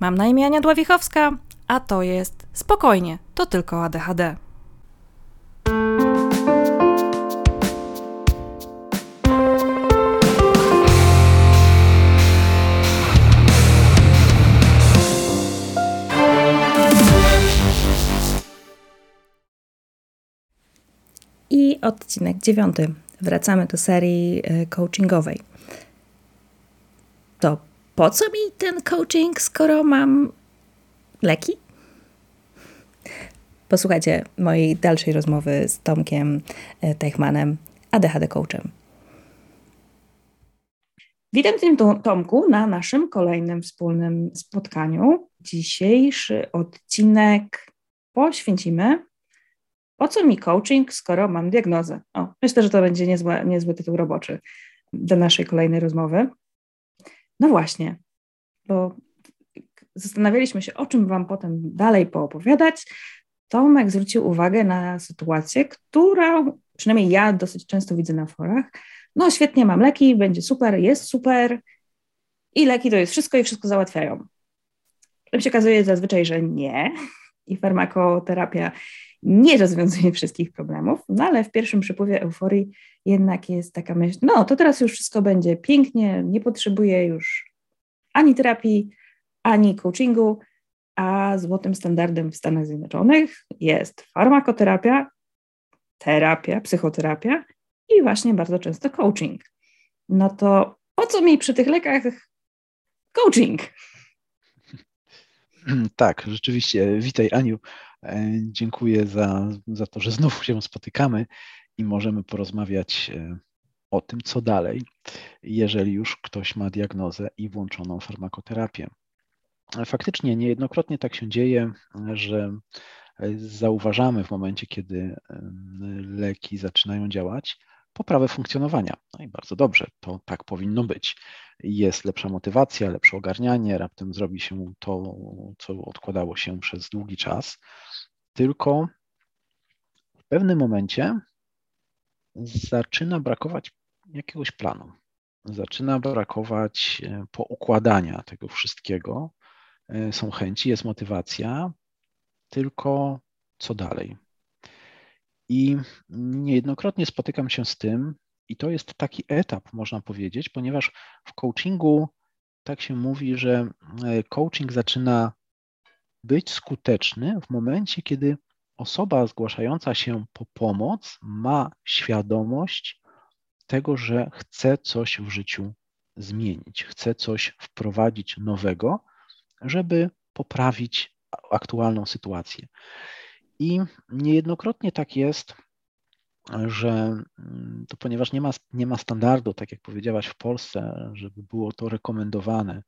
Mam na imię Ania Dławichowska, a to jest Spokojnie, to tylko ADHD. I odcinek dziewiąty. Wracamy do serii e, coachingowej. To po co mi ten coaching, skoro mam leki? Posłuchajcie mojej dalszej rozmowy z Tomkiem e, Teichmanem, ADHD coachem. Witam Cię, Tomku, na naszym kolejnym wspólnym spotkaniu. Dzisiejszy odcinek poświęcimy po co mi coaching, skoro mam diagnozę? O, myślę, że to będzie niezły, niezły tytuł roboczy do naszej kolejnej rozmowy. No właśnie, bo zastanawialiśmy się, o czym Wam potem dalej poopowiadać. Tomek zwrócił uwagę na sytuację, którą przynajmniej ja dosyć często widzę na forach. No świetnie, mam leki, będzie super, jest super i leki to jest wszystko i wszystko załatwiają. Potem się okazuje zazwyczaj, że nie i farmakoterapia nie rozwiązuje wszystkich problemów, no ale w pierwszym przypływie euforii jednak jest taka myśl, no to teraz już wszystko będzie pięknie, nie potrzebuję już ani terapii, ani coachingu, a złotym standardem w Stanach Zjednoczonych jest farmakoterapia, terapia, psychoterapia i właśnie bardzo często coaching. No to po co mi przy tych lekach coaching? Tak, rzeczywiście. Witaj, Aniu. E, dziękuję za, za to, że znów się spotykamy i możemy porozmawiać e, o tym, co dalej, jeżeli już ktoś ma diagnozę i włączoną farmakoterapię. Faktycznie niejednokrotnie tak się dzieje, że zauważamy w momencie, kiedy leki zaczynają działać, poprawę funkcjonowania. No i bardzo dobrze, to tak powinno być. Jest lepsza motywacja, lepsze ogarnianie, raptem zrobi się to, co odkładało się przez długi czas. Tylko w pewnym momencie zaczyna brakować jakiegoś planu. Zaczyna brakować e, poukładania tego wszystkiego. E, są chęci, jest motywacja, tylko co dalej? I niejednokrotnie spotykam się z tym, i to jest taki etap, można powiedzieć, ponieważ w coachingu tak się mówi, że e, coaching zaczyna być skuteczny w momencie, kiedy osoba zgłaszająca się po pomoc ma świadomość tego, że chce coś w życiu zmienić, chce coś wprowadzić nowego, żeby poprawić aktualną sytuację. I niejednokrotnie tak jest, że mm, to ponieważ nie ma, nie ma standardu, tak jak powiedziałaś w Polsce, żeby było to rekomendowane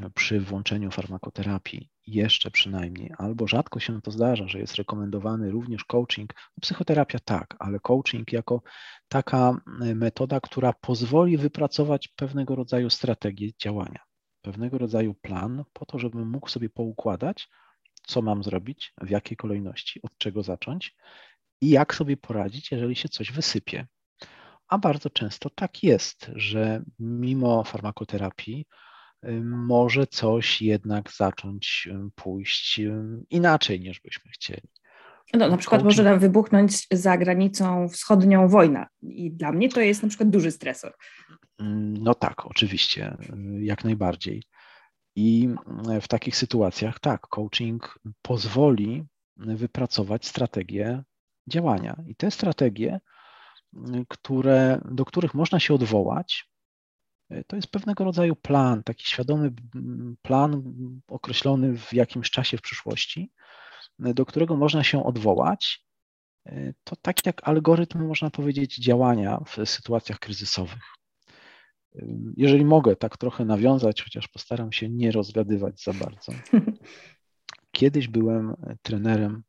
e, przy włączeniu farmakoterapii, jeszcze przynajmniej, albo rzadko się to zdarza, że jest rekomendowany również coaching. No, psychoterapia tak, ale coaching jako taka e, metoda, która pozwoli wypracować pewnego rodzaju strategię działania, pewnego rodzaju plan po to, żebym mógł sobie poukładać, co mam zrobić, w jakiej kolejności, od czego zacząć i jak sobie poradzić, jeżeli się coś wysypie. A bardzo często tak jest, że mimo farmakoterapii może coś jednak zacząć pójść inaczej niż byśmy chcieli. No, na przykład może nam wybuchnąć za granicą wschodnią wojna i dla mnie to jest na przykład duży stresor. No tak, oczywiście, jak najbardziej. I w takich sytuacjach tak, coaching pozwoli wypracować strategię działania. I te strategie, które, do których można się odwołać, to jest pewnego rodzaju plan, taki świadomy plan określony w jakimś czasie w przyszłości, do którego można się odwołać. To tak jak algorytm, można powiedzieć, działania w sytuacjach kryzysowych. Jeżeli mogę tak trochę nawiązać, chociaż postaram się nie rozgadywać za bardzo. Kiedyś byłem trenerem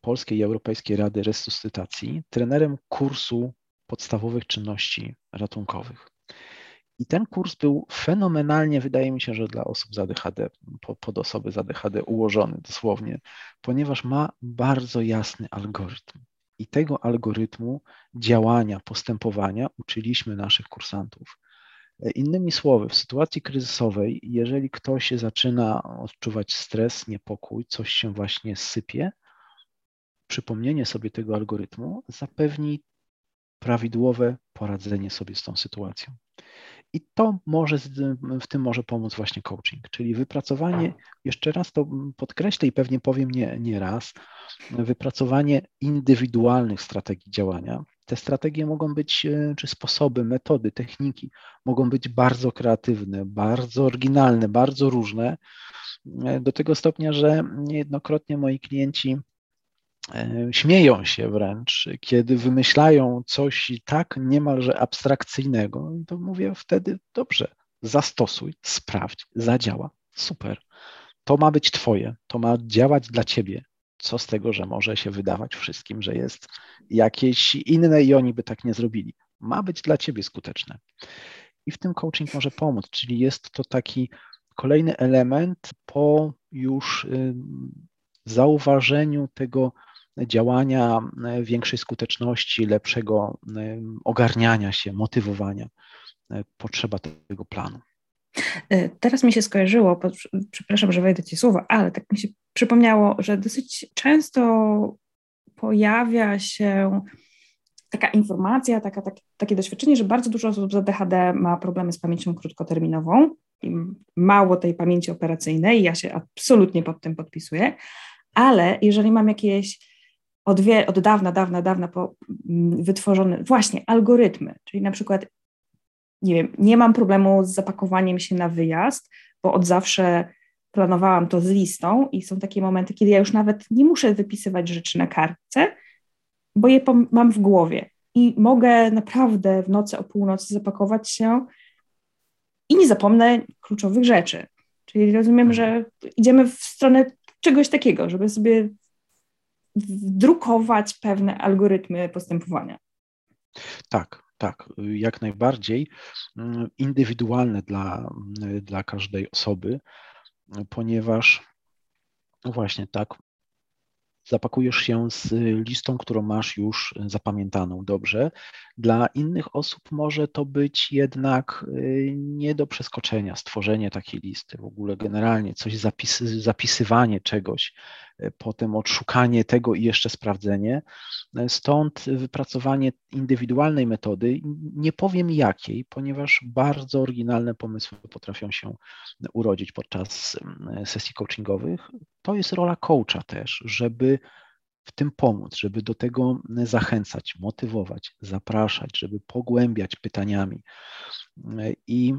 Polskiej i Europejskiej Rady Resuscytacji, trenerem kursu podstawowych czynności ratunkowych. I ten kurs był fenomenalnie, wydaje mi się, że dla osób z ADHD, pod osoby z ADHD ułożony dosłownie, ponieważ ma bardzo jasny algorytm. I tego algorytmu działania, postępowania uczyliśmy naszych kursantów. Innymi słowy, w sytuacji kryzysowej, jeżeli ktoś zaczyna odczuwać stres, niepokój, coś się właśnie sypie, przypomnienie sobie tego algorytmu zapewni prawidłowe poradzenie sobie z tą sytuacją. I to może, w tym może pomóc właśnie coaching, czyli wypracowanie, jeszcze raz to podkreślę i pewnie powiem nie, nie raz, wypracowanie indywidualnych strategii działania. Te strategie mogą być, e, czy sposoby, metody, techniki mogą być bardzo kreatywne, bardzo oryginalne, bardzo różne, e, do tego stopnia, że niejednokrotnie moi klienci śmieją się wręcz, kiedy wymyślają coś tak niemalże abstrakcyjnego, to mówię wtedy dobrze, zastosuj, sprawdź, zadziała, super. To ma być Twoje, to ma działać dla Ciebie. Co z tego, że może się wydawać wszystkim, że jest jakieś inne i oni by tak nie zrobili. Ma być dla Ciebie skuteczne. I w tym coaching może pomóc, czyli jest to taki kolejny element po już zauważeniu tego działania, e, większej skuteczności, lepszego e, ogarniania się, motywowania. E, potrzeba tego planu. Teraz mi się skojarzyło, przepraszam, że wejdę Ci słowo, ale tak mi się przypomniało, że dosyć często pojawia się taka informacja, taka, tak, takie doświadczenie, że bardzo dużo osób z ADHD ma problemy z pamięcią krótkoterminową i mało tej pamięci operacyjnej. Ja się absolutnie pod tym podpisuję, ale jeżeli mam jakieś od, wie, od dawna, dawna, dawna po, mm, wytworzone właśnie algorytmy, czyli na przykład nie wiem, nie mam problemu z zapakowaniem się na wyjazd, bo od zawsze planowałam to z listą i są takie momenty, kiedy ja już nawet nie muszę wypisywać rzeczy na kartce, bo je mam w głowie. I mogę naprawdę w nocy o północy zapakować się i nie zapomnę kluczowych rzeczy. Czyli rozumiem, że idziemy w stronę czegoś takiego, żeby sobie wdrukować pewne algorytmy postępowania. Tak, tak, jak najbardziej mm, indywidualne dla, dla każdej osoby, ponieważ właśnie tak, zapakujesz się z listą, którą masz już zapamiętaną dobrze. Dla innych osób może to być jednak y, nie do przeskoczenia, stworzenie takiej listy, w ogóle generalnie coś zapisy, zapisywanie czegoś, y, potem odszukanie tego i jeszcze sprawdzenie. Stąd wypracowanie indywidualnej metody, nie powiem jakiej, ponieważ bardzo oryginalne pomysły potrafią się urodzić podczas y, sesji coachingowych. To jest rola coacha też, żeby w tym pomóc, żeby do tego zachęcać, motywować, zapraszać, żeby pogłębiać pytaniami. I,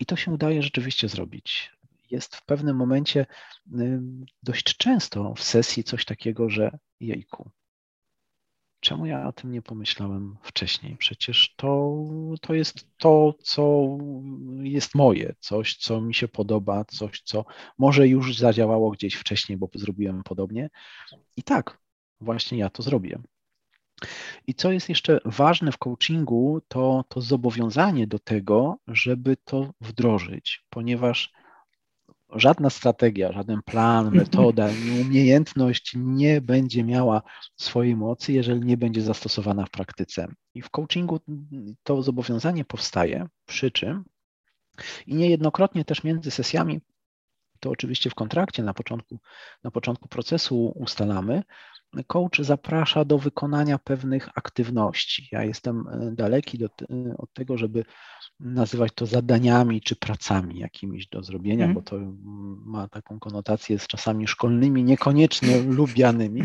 i to się udaje rzeczywiście zrobić. Jest w pewnym momencie dość często w sesji coś takiego, że jejku, czemu ja o tym nie pomyślałem wcześniej? Przecież to, to jest to, co jest moje, coś, co mi się podoba, coś, co może już zadziałało gdzieś wcześniej, bo zrobiłem podobnie. I tak, właśnie ja to zrobię. I co jest jeszcze ważne w coachingu, to, to zobowiązanie do tego, żeby to wdrożyć, ponieważ żadna strategia, żaden plan, mhm. metoda, umiejętność nie będzie miała swojej mocy, jeżeli nie będzie zastosowana w praktyce. I w coachingu to zobowiązanie powstaje, przy czym i niejednokrotnie też między sesjami, to oczywiście w kontrakcie na początku, na początku procesu ustalamy, coach zaprasza do wykonania pewnych aktywności. Ja jestem e, daleki do, od tego, żeby nazywać to zadaniami czy pracami jakimiś do zrobienia, mm. bo to ma taką konotację z czasami szkolnymi, niekoniecznie lubianymi.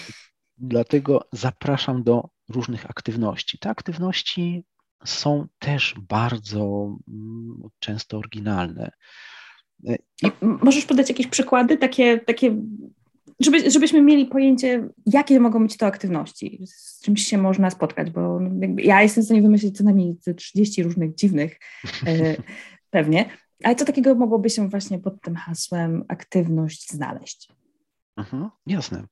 Dlatego zapraszam do różnych aktywności. Te aktywności są też bardzo mm, często oryginalne. I... Możesz podać jakieś przykłady, takie, takie żeby, żebyśmy mieli pojęcie, jakie mogą być to aktywności, z czymś się można spotkać, bo ja jestem w stanie wymyślić co najmniej 30 różnych dziwnych e, pewnie, ale co takiego mogłoby się właśnie pod tym hasłem aktywność znaleźć? Mhm, jasne.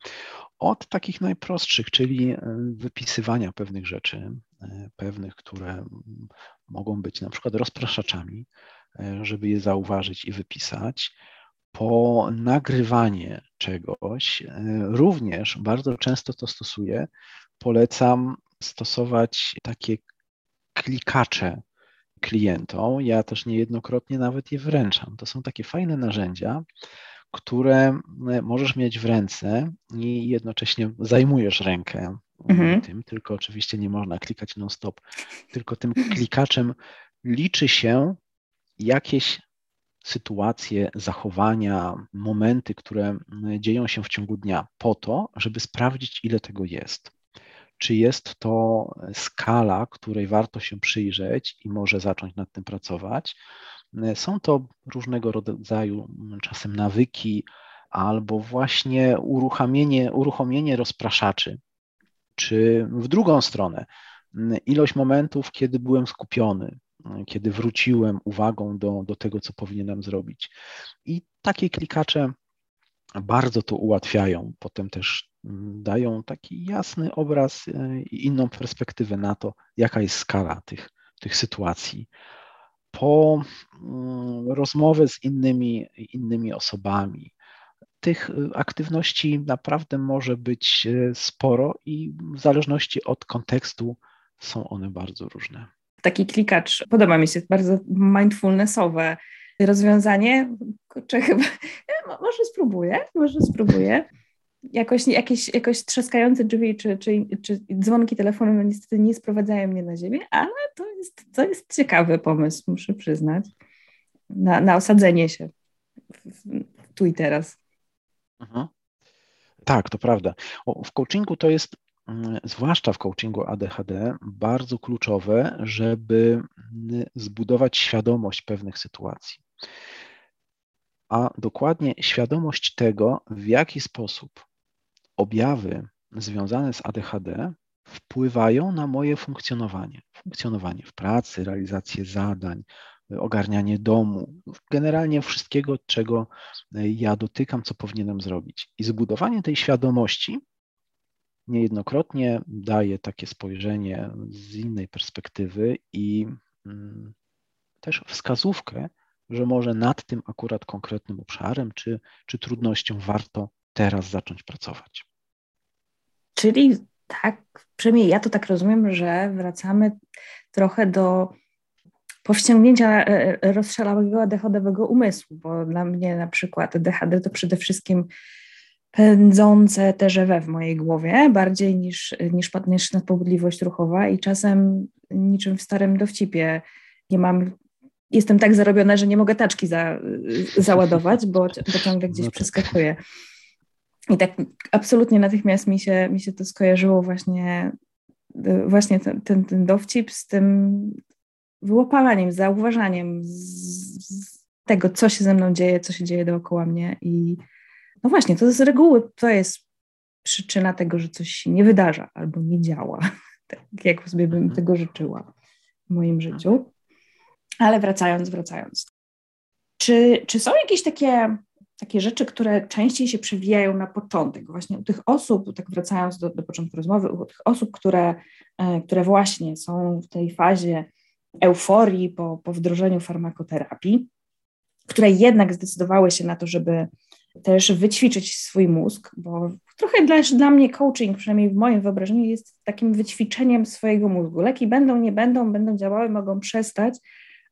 Od takich najprostszych, czyli e, wypisywania pewnych rzeczy, e, pewnych, które mogą być na przykład rozpraszaczami, żeby je zauważyć i wypisać, po nagrywanie czegoś, e, również bardzo często to stosuję. Polecam stosować takie klikacze, klientom. Ja też niejednokrotnie nawet je wręczam. To są takie fajne narzędzia, które możesz mieć w ręce i jednocześnie zajmujesz rękę mhm. tym, tylko oczywiście nie można klikać non-stop, tylko tym klikaczem liczy się jakieś sytuacje, zachowania, momenty, które dzieją się w ciągu dnia, po to, żeby sprawdzić, ile tego jest. Czy jest to skala, której warto się przyjrzeć i może zacząć nad tym pracować. Są to różnego rodzaju czasem nawyki, albo właśnie uruchomienie, uruchomienie rozpraszaczy, czy w drugą stronę, ilość momentów, kiedy byłem skupiony, kiedy wróciłem uwagą do, do tego, co powinienem zrobić. I takie klikacze bardzo to ułatwiają. Potem też mm, dają taki jasny obraz e, i inną perspektywę na to, jaka jest skala tych, tych sytuacji. Po mm, rozmowę z innymi, innymi osobami, tych e, aktywności naprawdę może być e, sporo i w zależności od kontekstu są one bardzo różne taki klikacz. Podoba mi się, bardzo mindfulnessowe rozwiązanie. Kurczę, chyba, może spróbuję, może spróbuję. Jakoś, jakieś, jakoś trzaskające drzwi czy, czy, czy dzwonki telefonu niestety nie sprowadzają mnie na ziemię, ale to jest, to jest ciekawy pomysł, muszę przyznać, na, na osadzenie się tu i teraz. Mhm. Tak, to prawda. W coachingu to jest zwłaszcza w coachingu ADHD, bardzo kluczowe, żeby mm, zbudować świadomość pewnych sytuacji. A dokładnie świadomość tego, w jaki sposób objawy związane z ADHD wpływają na moje funkcjonowanie. Funkcjonowanie w pracy, realizację zadań, ogarnianie domu, generalnie wszystkiego, czego ja dotykam, co powinienem zrobić. I zbudowanie tej świadomości niejednokrotnie daje takie spojrzenie z innej perspektywy i mm, też wskazówkę, że może nad tym akurat konkretnym obszarem czy, czy trudnością warto teraz zacząć pracować. Czyli tak, przynajmniej ja to tak rozumiem, że wracamy trochę do powściągnięcia e, e, rozszalałego ADHD-owego umysłu, bo dla mnie na przykład ADHD to przede wszystkim pędzące TGW w mojej głowie, bardziej niż, niż, niż nadpobudliwość ruchowa i czasem niczym w starym dowcipie nie mam, jestem tak zarobiona, że nie mogę taczki za, załadować, bo, bo ciągle gdzieś no tak. przeskakuję. I tak absolutnie natychmiast mi się, mi się to skojarzyło właśnie, właśnie ten, ten, ten dowcip z tym wyłapaniem, zauważaniem z, z tego, co się ze mną dzieje, co się dzieje dookoła mnie i no właśnie, to z reguły to jest przyczyna tego, że coś się nie wydarza albo nie działa, tak jak sobie bym mhm. tego życzyła w moim życiu. Ale wracając, wracając. Czy, czy są jakieś takie, takie rzeczy, które częściej się przewijają na początek? Właśnie u tych osób, tak wracając do, do początku rozmowy, u tych osób, które, e, które właśnie są w tej fazie euforii po, po wdrożeniu farmakoterapii, które jednak zdecydowały się na to, żeby też wyćwiczyć swój mózg, bo trochę dla, dla mnie coaching, przynajmniej w moim wyobrażeniu, jest takim wyćwiczeniem swojego mózgu. Leki będą, nie będą, będą działały, mogą przestać,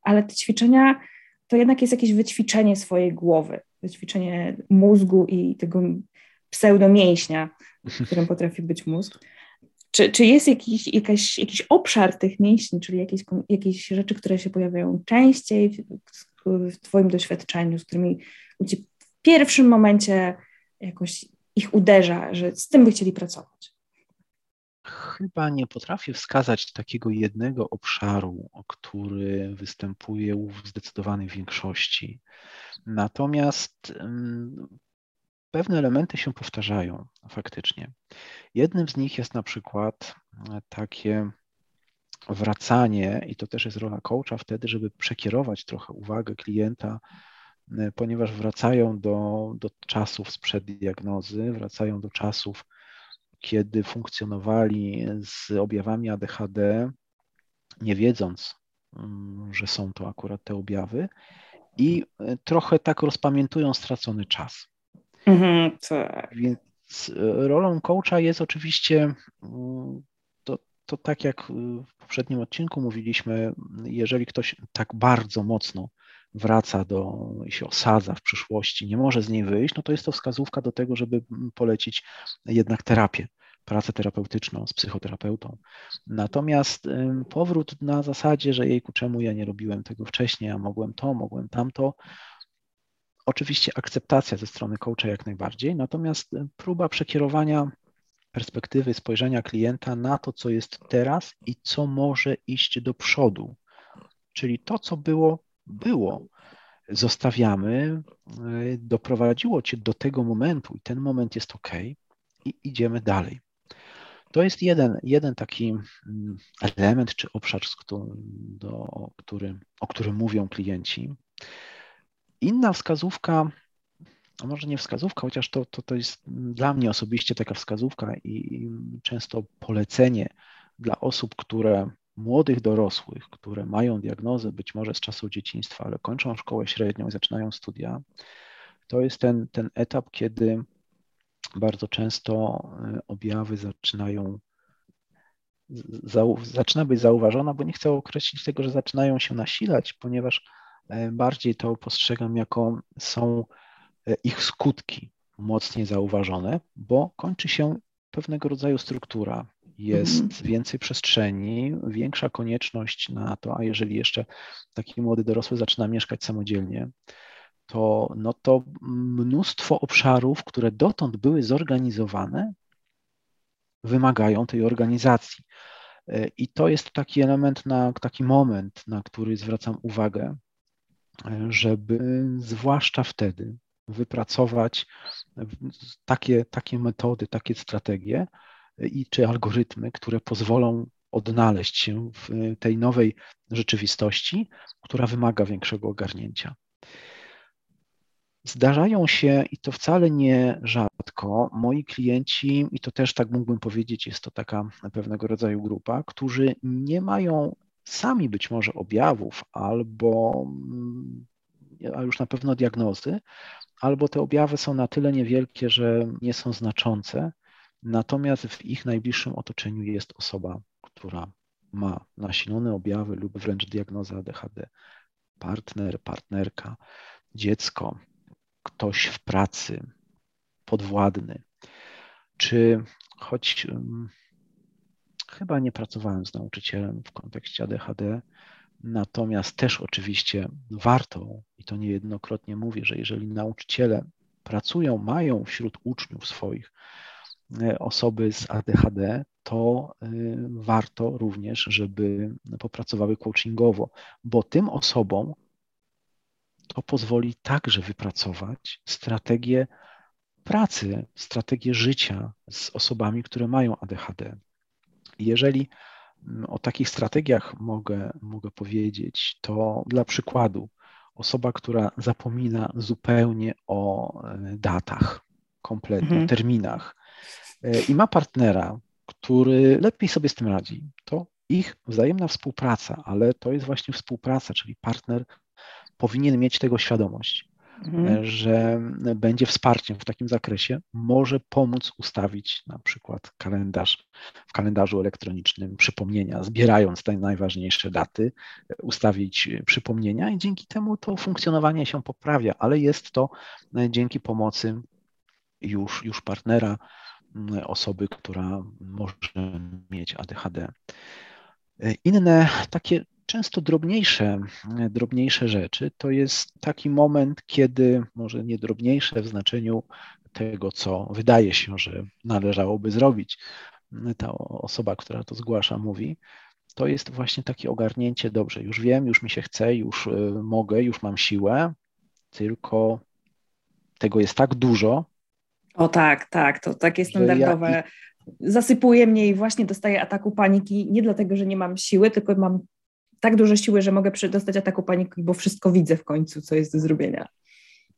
ale te ćwiczenia to jednak jest jakieś wyćwiczenie swojej głowy, wyćwiczenie mózgu i tego pseudomięśnia, którym potrafi być mózg. Czy, czy jest jakiś, jakaś, jakiś obszar tych mięśni, czyli jakieś, jakieś rzeczy, które się pojawiają częściej w, w Twoim doświadczeniu, z którymi ludzie pierwszym momencie jakoś ich uderza, że z tym by chcieli pracować? Chyba nie potrafię wskazać takiego jednego obszaru, który występuje w zdecydowanej większości. Natomiast pewne elementy się powtarzają faktycznie. Jednym z nich jest na przykład takie wracanie, i to też jest rola coacha wtedy, żeby przekierować trochę uwagę klienta E, ponieważ wracają do, do czasów sprzed diagnozy, wracają do czasów, kiedy funkcjonowali z objawami ADHD, nie wiedząc, mm, że są to akurat te objawy, i e, trochę tak rozpamiętują stracony czas. Mhm, tak. Więc e, rolą coacha jest oczywiście mm, to to tak jak w poprzednim odcinku mówiliśmy, jeżeli ktoś tak bardzo mocno wraca do i się osadza w przyszłości, nie może z niej wyjść, no to jest to wskazówka do tego, żeby polecić jednak terapię, pracę terapeutyczną z psychoterapeutą. Natomiast powrót na zasadzie, że jejku, czemu ja nie robiłem tego wcześniej, a mogłem to, mogłem tamto, oczywiście akceptacja ze strony coacha jak najbardziej, natomiast próba przekierowania perspektywy spojrzenia klienta na to, co jest teraz i co może iść do przodu. Czyli to, co było, było. Zostawiamy, e, doprowadziło cię do tego momentu i ten moment jest ok, i idziemy dalej. To jest jeden, jeden taki mm, element czy obszar, do, który, o którym mówią klienci. Inna wskazówka a może nie wskazówka, chociaż to, to, to jest dla mnie osobiście taka wskazówka i często polecenie dla osób, które młodych dorosłych, które mają diagnozę być może z czasów dzieciństwa, ale kończą szkołę średnią i zaczynają studia, to jest ten, ten etap, kiedy bardzo często e, objawy zaczynają zaczyna być zauważona, bo nie chcę określić tego, że zaczynają się nasilać, ponieważ e, bardziej to postrzegam jako są E, ich skutki mocniej zauważone, bo kończy się pewnego rodzaju struktura. Jest mhm. więcej przestrzeni, większa konieczność na to, a jeżeli jeszcze taki młody dorosły zaczyna mieszkać samodzielnie, to, no to mnóstwo obszarów, które dotąd były zorganizowane, wymagają tej organizacji. I to jest taki element, na, taki moment, na który zwracam uwagę, żeby zwłaszcza wtedy, wypracować takie, takie metody, takie strategie i czy algorytmy, które pozwolą odnaleźć się w tej nowej rzeczywistości, która wymaga większego ogarnięcia. Zdarzają się, i to wcale nie rzadko, moi klienci, i to też tak mógłbym powiedzieć, jest to taka pewnego rodzaju grupa, którzy nie mają sami być może objawów albo a już na pewno diagnozy, albo te objawy są na tyle niewielkie, że nie są znaczące, natomiast w ich najbliższym otoczeniu jest osoba, która ma nasilone objawy lub wręcz diagnozę ADHD. Partner, partnerka, dziecko, ktoś w pracy, podwładny, czy choć um, chyba nie pracowałem z nauczycielem w kontekście ADHD, Natomiast też oczywiście warto, i to niejednokrotnie mówię, że jeżeli nauczyciele pracują, mają wśród uczniów swoich osoby z ADHD, to e, warto również, żeby popracowały coachingowo, bo tym osobom to pozwoli także wypracować strategię pracy, strategię życia z osobami, które mają ADHD. Jeżeli o takich strategiach mogę, mogę powiedzieć, to dla przykładu osoba, która zapomina zupełnie o e, datach, kompletnie, mhm. terminach e, i ma partnera, który lepiej sobie z tym radzi, to ich wzajemna współpraca, ale to jest właśnie współpraca, czyli partner powinien mieć tego świadomość. Mhm. E, że będzie wsparciem w takim zakresie, może pomóc ustawić na przykład kalendarz w kalendarzu elektronicznym, przypomnienia, zbierając te najważniejsze daty, e, ustawić przypomnienia i dzięki temu to funkcjonowanie się poprawia, ale jest to e, dzięki pomocy już, już partnera, osoby, która może mieć ADHD. Inne takie często drobniejsze, drobniejsze rzeczy to jest taki moment, kiedy może nie drobniejsze w znaczeniu tego, co wydaje się, że należałoby zrobić, ta osoba, która to zgłasza, mówi, to jest właśnie takie ogarnięcie, dobrze, już wiem, już mi się chce, już y, mogę, już mam siłę, tylko tego jest tak dużo. O tak, tak, to takie standardowe. Ja Zasypuje mnie i właśnie dostaję ataku paniki, nie dlatego, że nie mam siły, tylko mam tak dużo siły, że mogę dostać ataku paniki, bo wszystko widzę w końcu, co jest do zrobienia.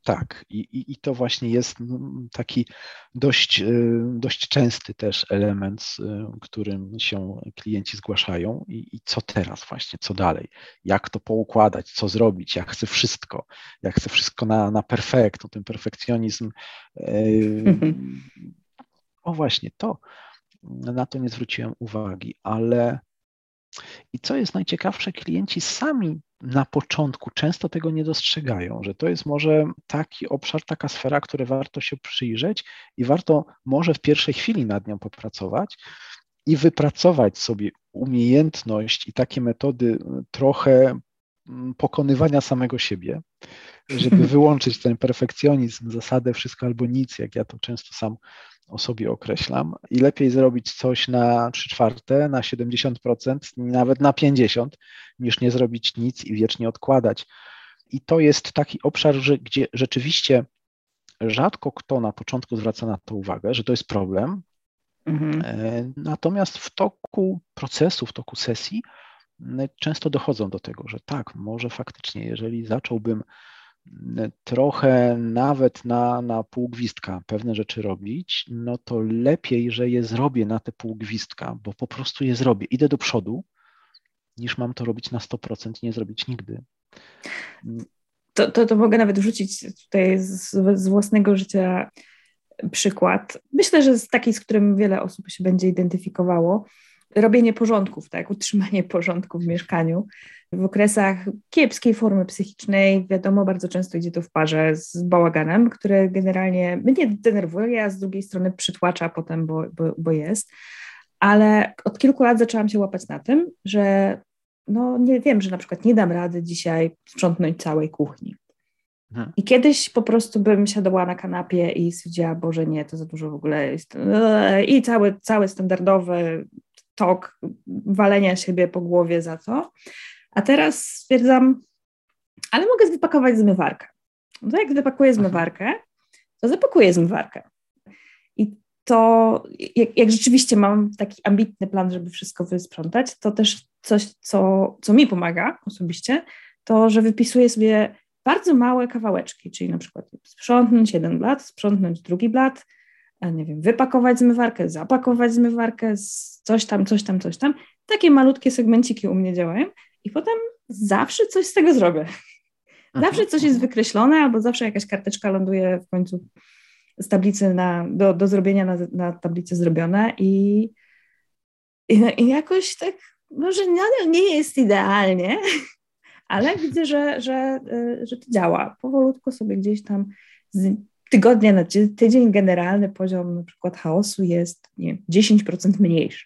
Tak, i, i, i to właśnie jest no, taki dość, y, dość częsty też element, z którym się klienci zgłaszają. I, I, co teraz właśnie, co dalej? Jak to poukładać, co zrobić? Ja chcę wszystko, ja chcę wszystko na, na perfekt, ten perfekcjonizm. Yy, o właśnie, to, na to nie zwróciłem uwagi, ale i co jest najciekawsze, klienci sami na początku często tego nie dostrzegają, że to jest może taki obszar, taka sfera, której warto się przyjrzeć i warto może w pierwszej chwili nad nią popracować i wypracować sobie umiejętność i takie metody trochę mm, pokonywania samego siebie, żeby wyłączyć ten perfekcjonizm, zasadę wszystko albo nic, jak ja to często sam o sobie określam, i lepiej zrobić coś na 3 czwarte, na 70%, nawet na 50%, niż nie zrobić nic i wiecznie odkładać. I to jest taki obszar, że, gdzie rzeczywiście rzadko kto na początku zwraca na to uwagę, że to jest problem. Mhm. E, natomiast w toku procesu, w toku sesji często dochodzą do tego, że tak, może faktycznie, jeżeli zacząłbym trochę nawet na, na pół gwizdka pewne rzeczy robić, no to lepiej, że je zrobię na te pół gwizdka, bo po prostu je zrobię. Idę do przodu, niż mam to robić na 100%, nie zrobić nigdy. To, to, to mogę nawet wrzucić tutaj z, z własnego życia przykład. Myślę, że z taki, z którym wiele osób się będzie identyfikowało robienie porządków, tak, utrzymanie porządku w mieszkaniu. W okresach kiepskiej formy psychicznej, wiadomo, bardzo często idzie to w parze z bałaganem, który generalnie mnie denerwuje, a z drugiej strony przytłacza potem, bo, bo, bo jest. Ale od kilku lat zaczęłam się łapać na tym, że no nie wiem, że na przykład nie dam rady dzisiaj sprzątnąć całej kuchni. Mhm. I kiedyś po prostu bym siadała na kanapie i stwierdziła, Boże nie, to za dużo w ogóle jest. I cały, cały standardowy tok walenia siebie po głowie za to. A teraz stwierdzam, ale mogę wypakować zmywarkę. No to jak wypakuję zmywarkę, to zapakuję zmywarkę. I to, jak, jak, rzeczywiście mam taki ambitny plan, żeby wszystko wysprzątać, to też coś, co, co mi pomaga osobiście, to że wypisuję sobie bardzo małe kawałeczki, czyli na przykład sprzątnąć jeden blat, sprzątnąć drugi blat, nie wiem, wypakować zmywarkę, zapakować zmywarkę, coś tam, coś tam, coś tam. Takie malutkie segmenciki u mnie działają i potem zawsze coś z tego zrobię. Zawsze coś jest wykreślone, albo zawsze jakaś karteczka ląduje w końcu z tablicy na, do, do zrobienia na, na tablicy zrobione i, i, i jakoś tak, może nadal nie jest idealnie, ale widzę, że, że, y, że to działa. Powolutku sobie gdzieś tam z, tygodnia na tydzień generalny poziom na przykład chaosu jest nie, 10% mniejszy.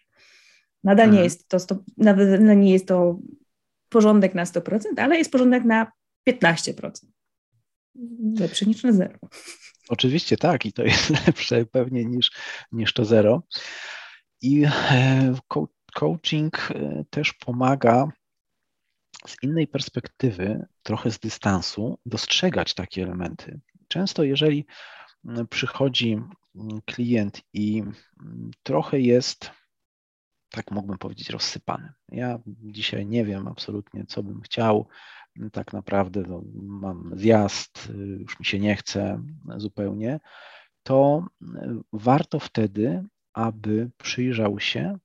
Nadal nie mhm. jest to, nawet nie jest to porządek na 100%, ale jest porządek na 15%. Lepszy niż na zero. Oczywiście tak i to jest lepsze pewnie niż, niż to zero. I e, coaching e, też pomaga z innej perspektywy, trochę z dystansu, dostrzegać takie elementy. Często, jeżeli mm, przychodzi mm, klient i mm, trochę jest, tak mógłbym powiedzieć, rozsypany. Ja dzisiaj nie wiem absolutnie, co bym chciał. Tak naprawdę no, mam zjazd, y, już mi się nie chce zupełnie. To warto wtedy, aby przyjrzał się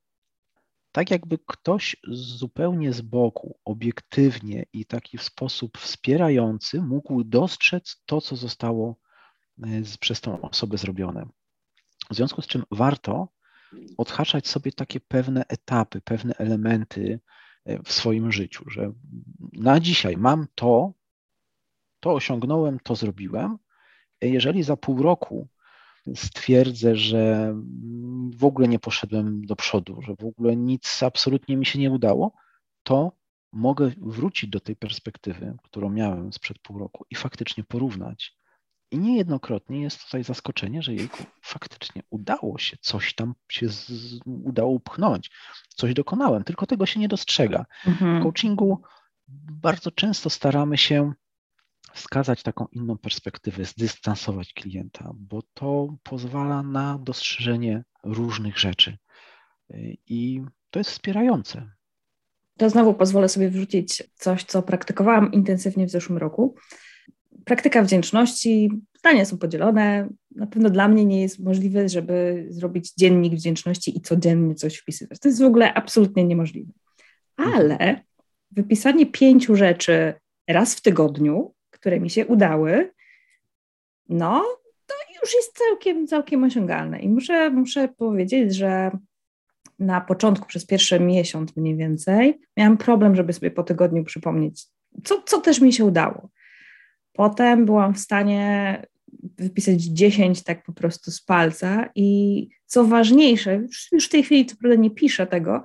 tak jakby ktoś zupełnie z boku, obiektywnie i taki w sposób wspierający mógł dostrzec to, co zostało e, przez tą osobę zrobione. W związku z czym warto odhaczać sobie takie pewne etapy, pewne elementy e, w swoim życiu, że na dzisiaj mam to, to osiągnąłem, to zrobiłem. E, jeżeli za pół roku stwierdzę, że w ogóle nie poszedłem do przodu, że w ogóle nic absolutnie mi się nie udało, to mogę wrócić do tej perspektywy, którą miałem sprzed pół roku i faktycznie porównać. I niejednokrotnie jest tutaj zaskoczenie, że jejku, faktycznie udało się, coś tam się z, udało upchnąć, coś dokonałem, tylko tego się nie dostrzega. Mhm. W coachingu bardzo często staramy się wskazać taką inną perspektywę, zdystansować klienta, bo to pozwala na dostrzeżenie różnych rzeczy i to jest wspierające. To znowu pozwolę sobie wrzucić coś, co praktykowałam intensywnie w zeszłym roku. Praktyka wdzięczności, zdania są podzielone. Na pewno dla mnie nie jest możliwe, żeby zrobić dziennik wdzięczności i codziennie coś wpisywać. To jest w ogóle absolutnie niemożliwe. Ale wypisanie pięciu rzeczy raz w tygodniu które mi się udały, no to już jest całkiem, całkiem osiągalne. I muszę, muszę powiedzieć, że na początku, przez pierwszy miesiąc mniej więcej, miałam problem, żeby sobie po tygodniu przypomnieć, co, co też mi się udało. Potem byłam w stanie wypisać 10 tak po prostu z palca i co ważniejsze, już, już w tej chwili co prawda nie piszę tego,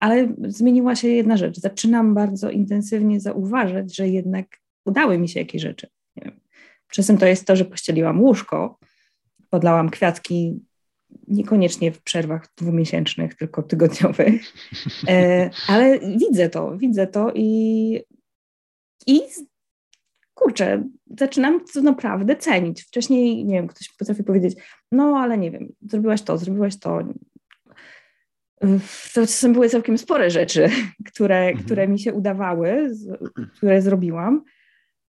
ale zmieniła się jedna rzecz. Zaczynam bardzo intensywnie zauważać, że jednak udały mi się jakieś rzeczy. Czasem to jest to, że pościeliłam łóżko, podlałam kwiatki niekoniecznie w przerwach dwumiesięcznych, tylko tygodniowych, e, ale widzę to, widzę to i, i kurczę, zaczynam to naprawdę cenić. Wcześniej, nie wiem, ktoś potrafi powiedzieć, no ale nie wiem, zrobiłaś to, zrobiłaś to. To czasem były całkiem spore rzeczy, które, mhm. które mi się udawały, które zrobiłam,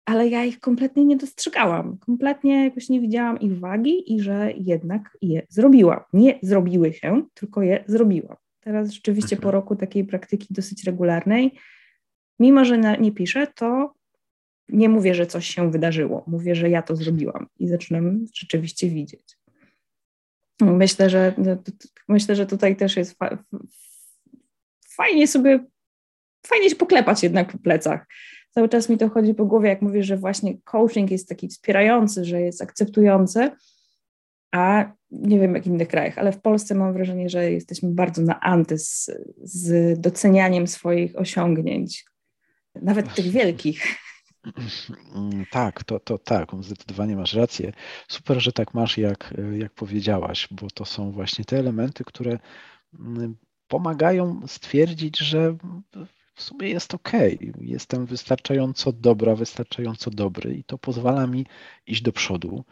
ale ja ich kompletnie nie dostrzegałam. Kompletnie jakoś nie widziałam ich wagi i że jednak je zrobiłam. Nie zrobiły się, tylko je zrobiłam. Teraz rzeczywiście po mhm. roku takiej praktyki dosyć regularnej, mimo że nie piszę, to nie mówię, że coś się wydarzyło. Mówię, że ja to zrobiłam i zaczynam rzeczywiście widzieć. Myślę, że no, myślę, że tutaj też jest fa fajnie sobie, fajnie się poklepać jednak po plecach cały czas mi to chodzi po głowie, jak mówię, że właśnie coaching jest taki wspierający, że jest akceptujący, a nie wiem jak w innych krajach, ale w Polsce mam wrażenie, że jesteśmy bardzo na anty z, z docenianiem swoich osiągnięć, nawet tych wielkich. Tak, to, to tak, zdecydowanie masz rację. Super, że tak masz, jak, jak powiedziałaś, bo to są właśnie te elementy, które mm, pomagają stwierdzić, że w sumie jest ok. Jestem wystarczająco dobra, wystarczająco dobry i to pozwala mi iść do przodu.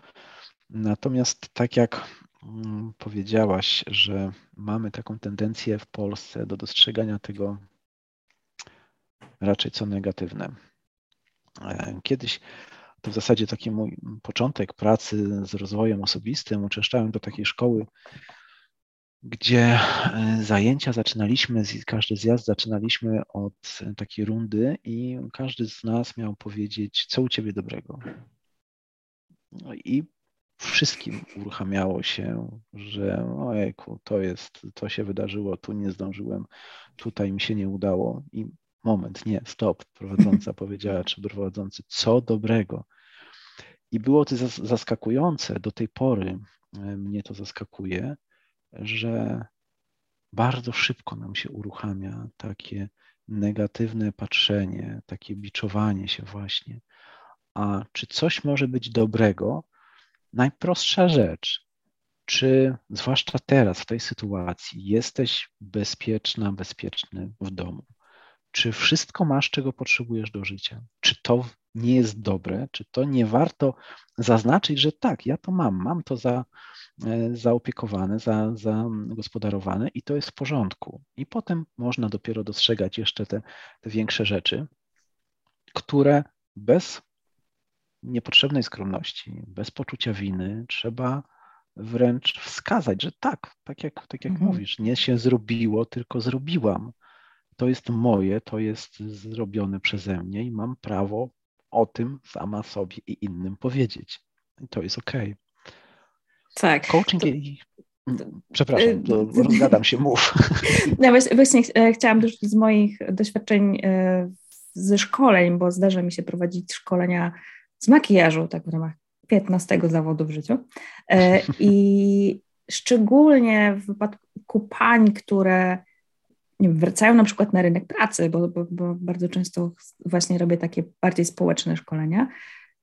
Natomiast tak jak mm, powiedziałaś, że mamy taką tendencję w Polsce do dostrzegania tego raczej co negatywne. E, kiedyś to w zasadzie taki mój początek pracy z rozwojem osobistym. Uczęszczałem do takiej szkoły gdzie e, zajęcia zaczynaliśmy, każdy zjazd zaczynaliśmy od takiej rundy i każdy z nas miał powiedzieć, co u ciebie dobrego. No i wszystkim uruchamiało się, że ojejku, to jest, to się wydarzyło, tu nie zdążyłem, tutaj mi się nie udało i moment, nie, stop, prowadząca powiedziała, czy prowadzący, co dobrego. I było to zaskakujące, do tej pory e, mnie to zaskakuje, że bardzo szybko nam się uruchamia takie negatywne patrzenie, takie biczowanie się właśnie. A czy coś może być dobrego? Najprostsza rzecz. Czy zwłaszcza teraz, w tej sytuacji, jesteś bezpieczna, bezpieczny w domu? Czy wszystko masz, czego potrzebujesz do życia? Czy to nie jest dobre? Czy to nie warto zaznaczyć, że tak, ja to mam, mam to za, e, zaopiekowane, za, zagospodarowane i to jest w porządku. I potem można dopiero dostrzegać jeszcze te, te większe rzeczy, które bez niepotrzebnej skromności, bez poczucia winy trzeba wręcz wskazać, że tak, tak jak, tak jak mhm. mówisz, nie się zrobiło, tylko zrobiłam. To jest moje, to jest zrobione przeze mnie i mam prawo o tym sama sobie i innym powiedzieć. I to jest ok. Tak. Coaching to... i... Przepraszam, to rozgadam się, mów. No właśnie, e, chciałam też z moich doświadczeń e, ze szkoleń, bo zdarza mi się prowadzić szkolenia z makijażu, tak w ramach 15 zawodu w życiu. E, I szczególnie w wypadku pań, które nie wiem, wracają na przykład na rynek pracy, bo, bo, bo bardzo często właśnie robię takie bardziej społeczne szkolenia.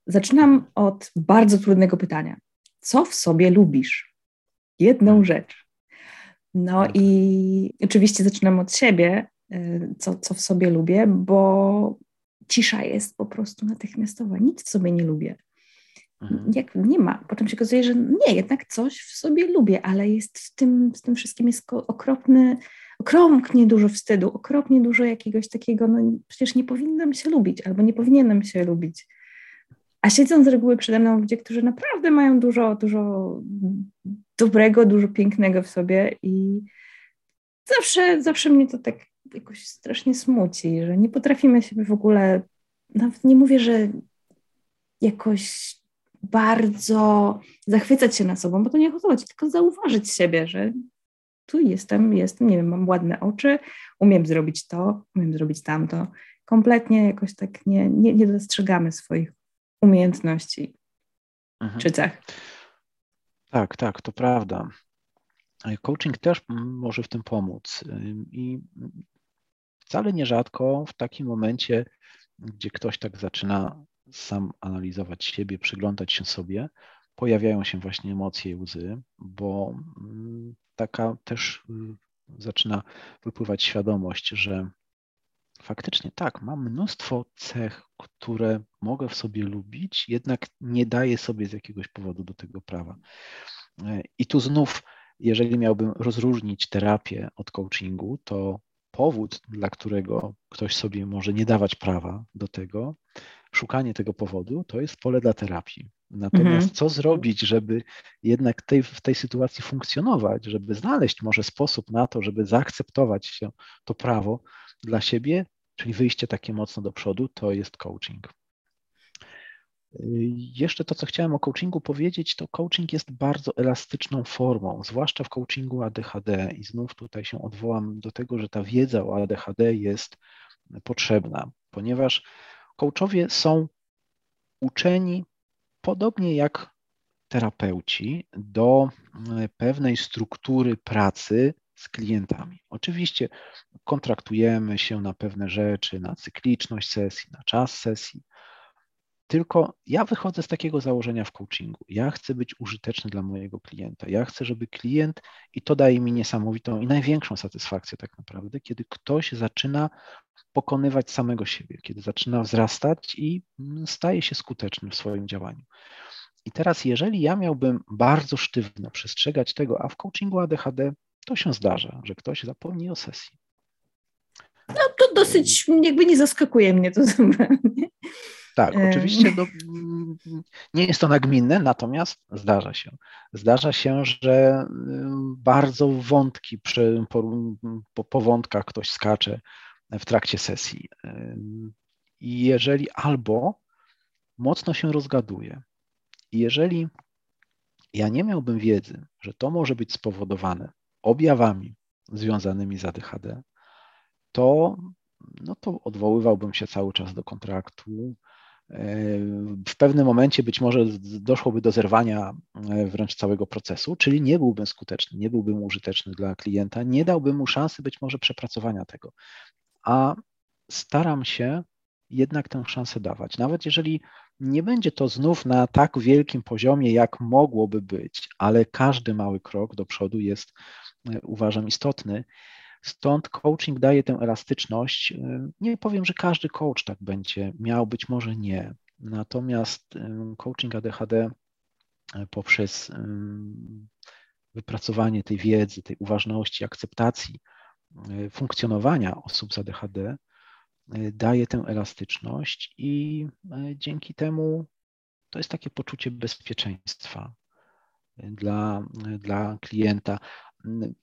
Zaczynam od bardzo trudnego pytania. Co w sobie lubisz? Jedną hmm. rzecz. No tak. i oczywiście zaczynam od siebie, y, co, co w sobie lubię, bo cisza jest po prostu natychmiastowa. Nic w sobie nie lubię. Mhm. Jak nie ma. Potem się okazuje, że nie, jednak coś w sobie lubię, ale jest w tym, w tym wszystkim jest okropny okropnie dużo wstydu, okropnie dużo jakiegoś takiego, no przecież nie powinnam się lubić albo nie powinienem się lubić. A siedzą z reguły przede mną ludzie, którzy naprawdę mają dużo, dużo dobrego, dużo pięknego w sobie i zawsze, zawsze mnie to tak jakoś strasznie smuci, że nie potrafimy siebie w ogóle, nawet nie mówię, że jakoś bardzo zachwycać się na sobą, bo to nie chodzi, tylko zauważyć siebie, że tu jestem, jestem, nie wiem, mam ładne oczy, umiem zrobić to, umiem zrobić tamto. Kompletnie jakoś tak nie, nie, nie dostrzegamy swoich umiejętności mhm. czy cech. Tak, tak, to prawda. Coaching też może w tym pomóc. I wcale nierzadko w takim momencie, gdzie ktoś tak zaczyna sam analizować siebie, przyglądać się sobie, pojawiają się właśnie emocje i łzy, bo taka też y, zaczyna wypływać świadomość, że faktycznie tak, mam mnóstwo cech, które mogę w sobie lubić, jednak nie daję sobie z jakiegoś powodu do tego prawa. I tu znów, jeżeli miałbym rozróżnić terapię od coachingu, to powód, dla którego ktoś sobie może nie dawać prawa do tego, szukanie tego powodu, to jest pole dla terapii. Natomiast mhm. co zrobić, żeby jednak tej, w tej sytuacji funkcjonować, żeby znaleźć może sposób na to, żeby zaakceptować się to prawo dla siebie, czyli wyjście takie mocno do przodu, to jest coaching. Jeszcze to, co chciałem o coachingu powiedzieć, to coaching jest bardzo elastyczną formą, zwłaszcza w coachingu ADHD. I znów tutaj się odwołam do tego, że ta wiedza o ADHD jest potrzebna, ponieważ coachowie są uczeni podobnie jak terapeuci do pewnej struktury pracy z klientami. Oczywiście kontraktujemy się na pewne rzeczy, na cykliczność sesji, na czas sesji, tylko ja wychodzę z takiego założenia w coachingu. Ja chcę być użyteczny dla mojego klienta. Ja chcę, żeby klient, i to daje mi niesamowitą i największą satysfakcję tak naprawdę, kiedy ktoś zaczyna pokonywać samego siebie, kiedy zaczyna wzrastać i staje się skuteczny w swoim działaniu. I teraz, jeżeli ja miałbym bardzo sztywno przestrzegać tego, a w coachingu ADHD to się zdarza, że ktoś zapomni o sesji. No to dosyć jakby nie zaskakuje mnie to. Tak, oczywiście no, nie jest to nagminne, natomiast zdarza się. Zdarza się, że bardzo wątki przy, po, po, po wątkach ktoś skacze w trakcie sesji. I jeżeli albo mocno się rozgaduje, i jeżeli ja nie miałbym wiedzy, że to może być spowodowane objawami związanymi z ADHD, to, no to odwoływałbym się cały czas do kontraktu, w pewnym momencie być może doszłoby do zerwania e, wręcz całego procesu, czyli nie byłbym skuteczny, nie byłbym użyteczny dla klienta, nie dałbym mu szansy być może przepracowania tego. A staram się jednak tę szansę dawać. Nawet jeżeli nie będzie to znów na tak wielkim poziomie, jak mogłoby być, ale każdy mały krok do przodu jest, e, uważam, istotny. Stąd coaching daje tę elastyczność. Nie powiem, że każdy coach tak będzie miał, być może nie. Natomiast coaching ADHD e, poprzez wypracowanie tej wiedzy, tej uważności, akceptacji funkcjonowania osób z ADHD daje tę elastyczność i dzięki temu to jest takie poczucie bezpieczeństwa dla, dla klienta.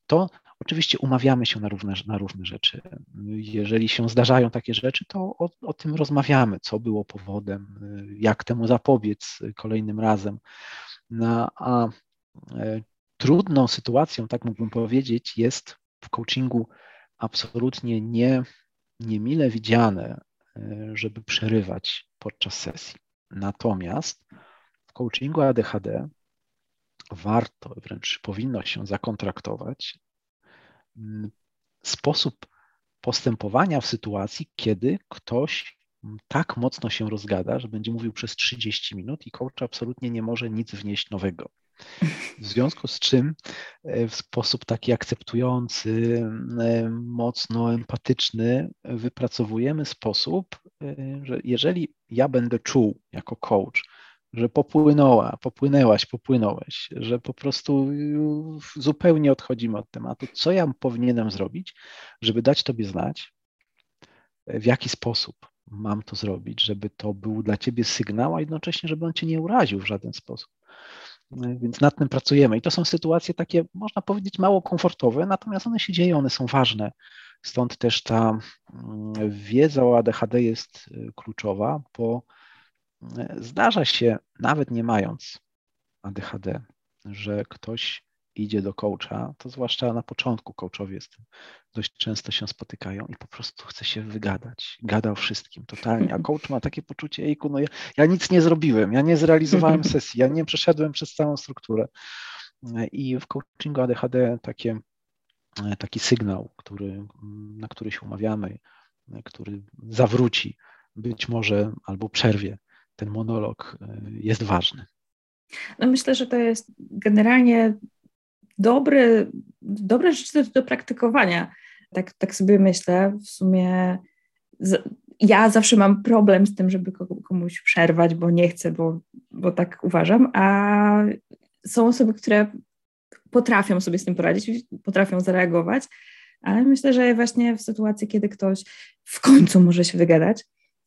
To oczywiście umawiamy się na różne, na różne rzeczy. Jeżeli się zdarzają takie rzeczy, to o, o tym rozmawiamy, co było powodem, jak temu zapobiec kolejnym razem. No, a e, trudną sytuacją, tak mógłbym powiedzieć, jest w coachingu absolutnie nie, niemile widziane, e, żeby przerywać podczas sesji. Natomiast w coachingu ADHD warto, wręcz powinno się zakontraktować mm, sposób postępowania w sytuacji, kiedy ktoś tak mocno się rozgada, że będzie mówił przez 30 minut i coach absolutnie nie może nic wnieść nowego. W związku z czym e, w sposób taki akceptujący, e, mocno empatyczny wypracowujemy sposób, e, że jeżeli ja będę czuł jako coach, że popłynęła, popłynęłaś, popłynąłeś, że po prostu zupełnie odchodzimy od tematu. Co ja powinienem zrobić, żeby dać Tobie znać, w jaki sposób mam to zrobić, żeby to był dla Ciebie sygnał, a jednocześnie, żeby on Cię nie uraził w żaden sposób. Więc nad tym pracujemy. I to są sytuacje takie, można powiedzieć, mało komfortowe, natomiast one się dzieją, one są ważne. Stąd też ta mm, wiedza o ADHD jest y, kluczowa, bo Zdarza się, nawet nie mając ADHD, że ktoś idzie do coacha, to zwłaszcza na początku coachowie z tym dość często się spotykają i po prostu chce się wygadać. Gada o wszystkim totalnie, a coach ma takie poczucie, ejku, no ja, ja nic nie zrobiłem, ja nie zrealizowałem sesji, ja nie przeszedłem przez całą strukturę. I w coachingu ADHD takie, taki sygnał, który, na który się umawiamy, który zawróci być może albo przerwie ten monolog, jest ważny. No myślę, że to jest generalnie dobry, dobre rzeczy do, do praktykowania. Tak, tak sobie myślę, w sumie z, ja zawsze mam problem z tym, żeby komuś przerwać, bo nie chcę, bo, bo tak uważam, a są osoby, które potrafią sobie z tym poradzić, potrafią zareagować, ale myślę, że właśnie w sytuacji, kiedy ktoś w końcu może się wygadać,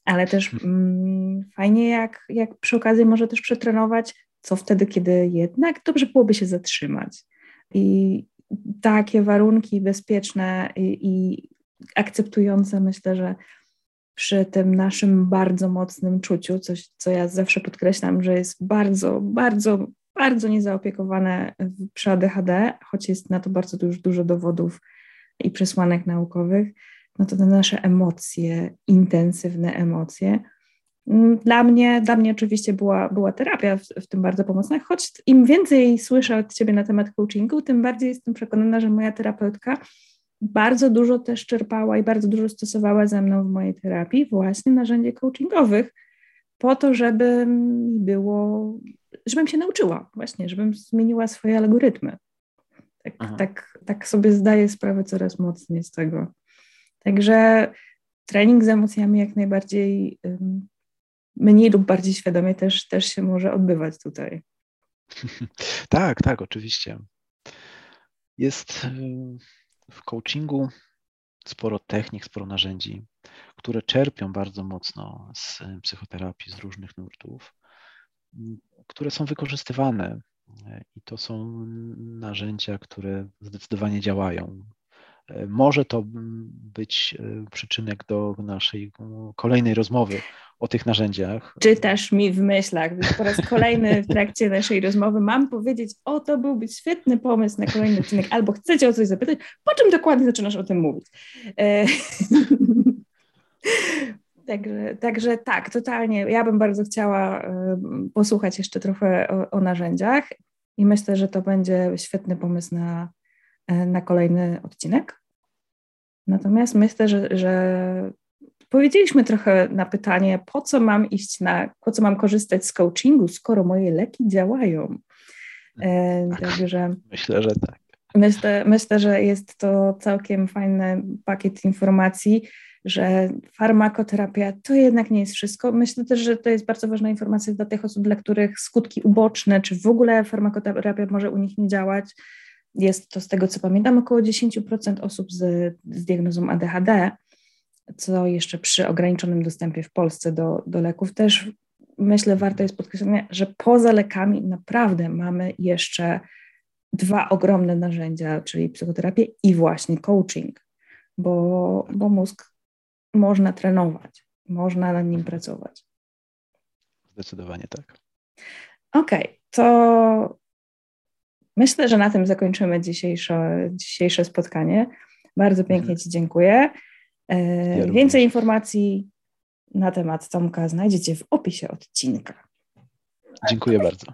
ale też mm, fajnie, jak, jak przy okazji może też przetrenować, co wtedy, kiedy jednak dobrze byłoby się zatrzymać. I takie warunki bezpieczne i, i akceptujące, myślę, że przy tym naszym bardzo mocnym czuciu, coś, co ja zawsze podkreślam, że jest bardzo, bardzo, bardzo niezaopiekowane przy ADHD, choć jest na to bardzo dużo, dużo dowodów i przesłanek naukowych, no to te nasze emocje, intensywne emocje, Mm, dla mnie, dla mnie oczywiście była, była terapia w, w, tym bardzo pomocna, choć im więcej słyszę od Ciebie na temat coachingu, tym bardziej jestem przekonana, że moja terapeutka bardzo dużo też czerpała i bardzo dużo stosowała ze mną w mojej terapii właśnie narzędzi coachingowych, po to, żeby było, żebym się nauczyła właśnie, żebym zmieniła swoje algorytmy. Tak, tak, tak sobie zdaję sprawę coraz mocniej z tego. Także trening z emocjami jak najbardziej mniej lub bardziej świadomie też, też się może odbywać tutaj. Tak, tak, oczywiście. Jest y, w coachingu sporo technik, sporo narzędzi, które czerpią bardzo mocno z psychoterapii, z różnych nurtów, które są wykorzystywane. I to są narzędzia, które zdecydowanie działają. Może to być y, przyczynek do naszej kolejnej rozmowy o tych narzędziach. Czytasz mi w myślach. Po raz kolejny w trakcie naszej rozmowy mam powiedzieć, o to byłby świetny pomysł na kolejny odcinek, albo chcecie o coś zapytać, po czym dokładnie zaczynasz o tym mówić. E, także, także tak, totalnie. Ja bym bardzo chciała e, posłuchać jeszcze trochę o, o narzędziach i myślę, że to będzie świetny pomysł na, e, na kolejny odcinek. Natomiast myślę, że, że Powiedzieliśmy trochę na pytanie, po co mam iść na, po co mam korzystać z coachingu, skoro moje leki działają. E, tak, także myślę, że tak. Myślę, myślę, że jest to całkiem fajny pakiet informacji, że farmakoterapia to jednak nie jest wszystko. Myślę też, że to jest bardzo ważna informacja dla tych osób, dla których skutki uboczne, czy w ogóle farmakoterapia może u nich nie działać. Jest to z tego, co pamiętam, około 10% osób z, z diagnozą ADHD co jeszcze przy ograniczonym dostępie w Polsce do, do leków też myślę warto jest podkreślenia, że poza lekami naprawdę mamy jeszcze dwa ogromne narzędzia, czyli psychoterapię i właśnie coaching, bo, bo mózg można trenować, można nad nim pracować. Zdecydowanie tak. Okej, okay, to myślę, że na tym zakończymy dzisiejsze, dzisiejsze spotkanie. Bardzo pięknie mhm. Ci dziękuję. E, ja Więcej informacji na temat Tomka znajdziecie w opisie odcinka. Dziękuję bardzo.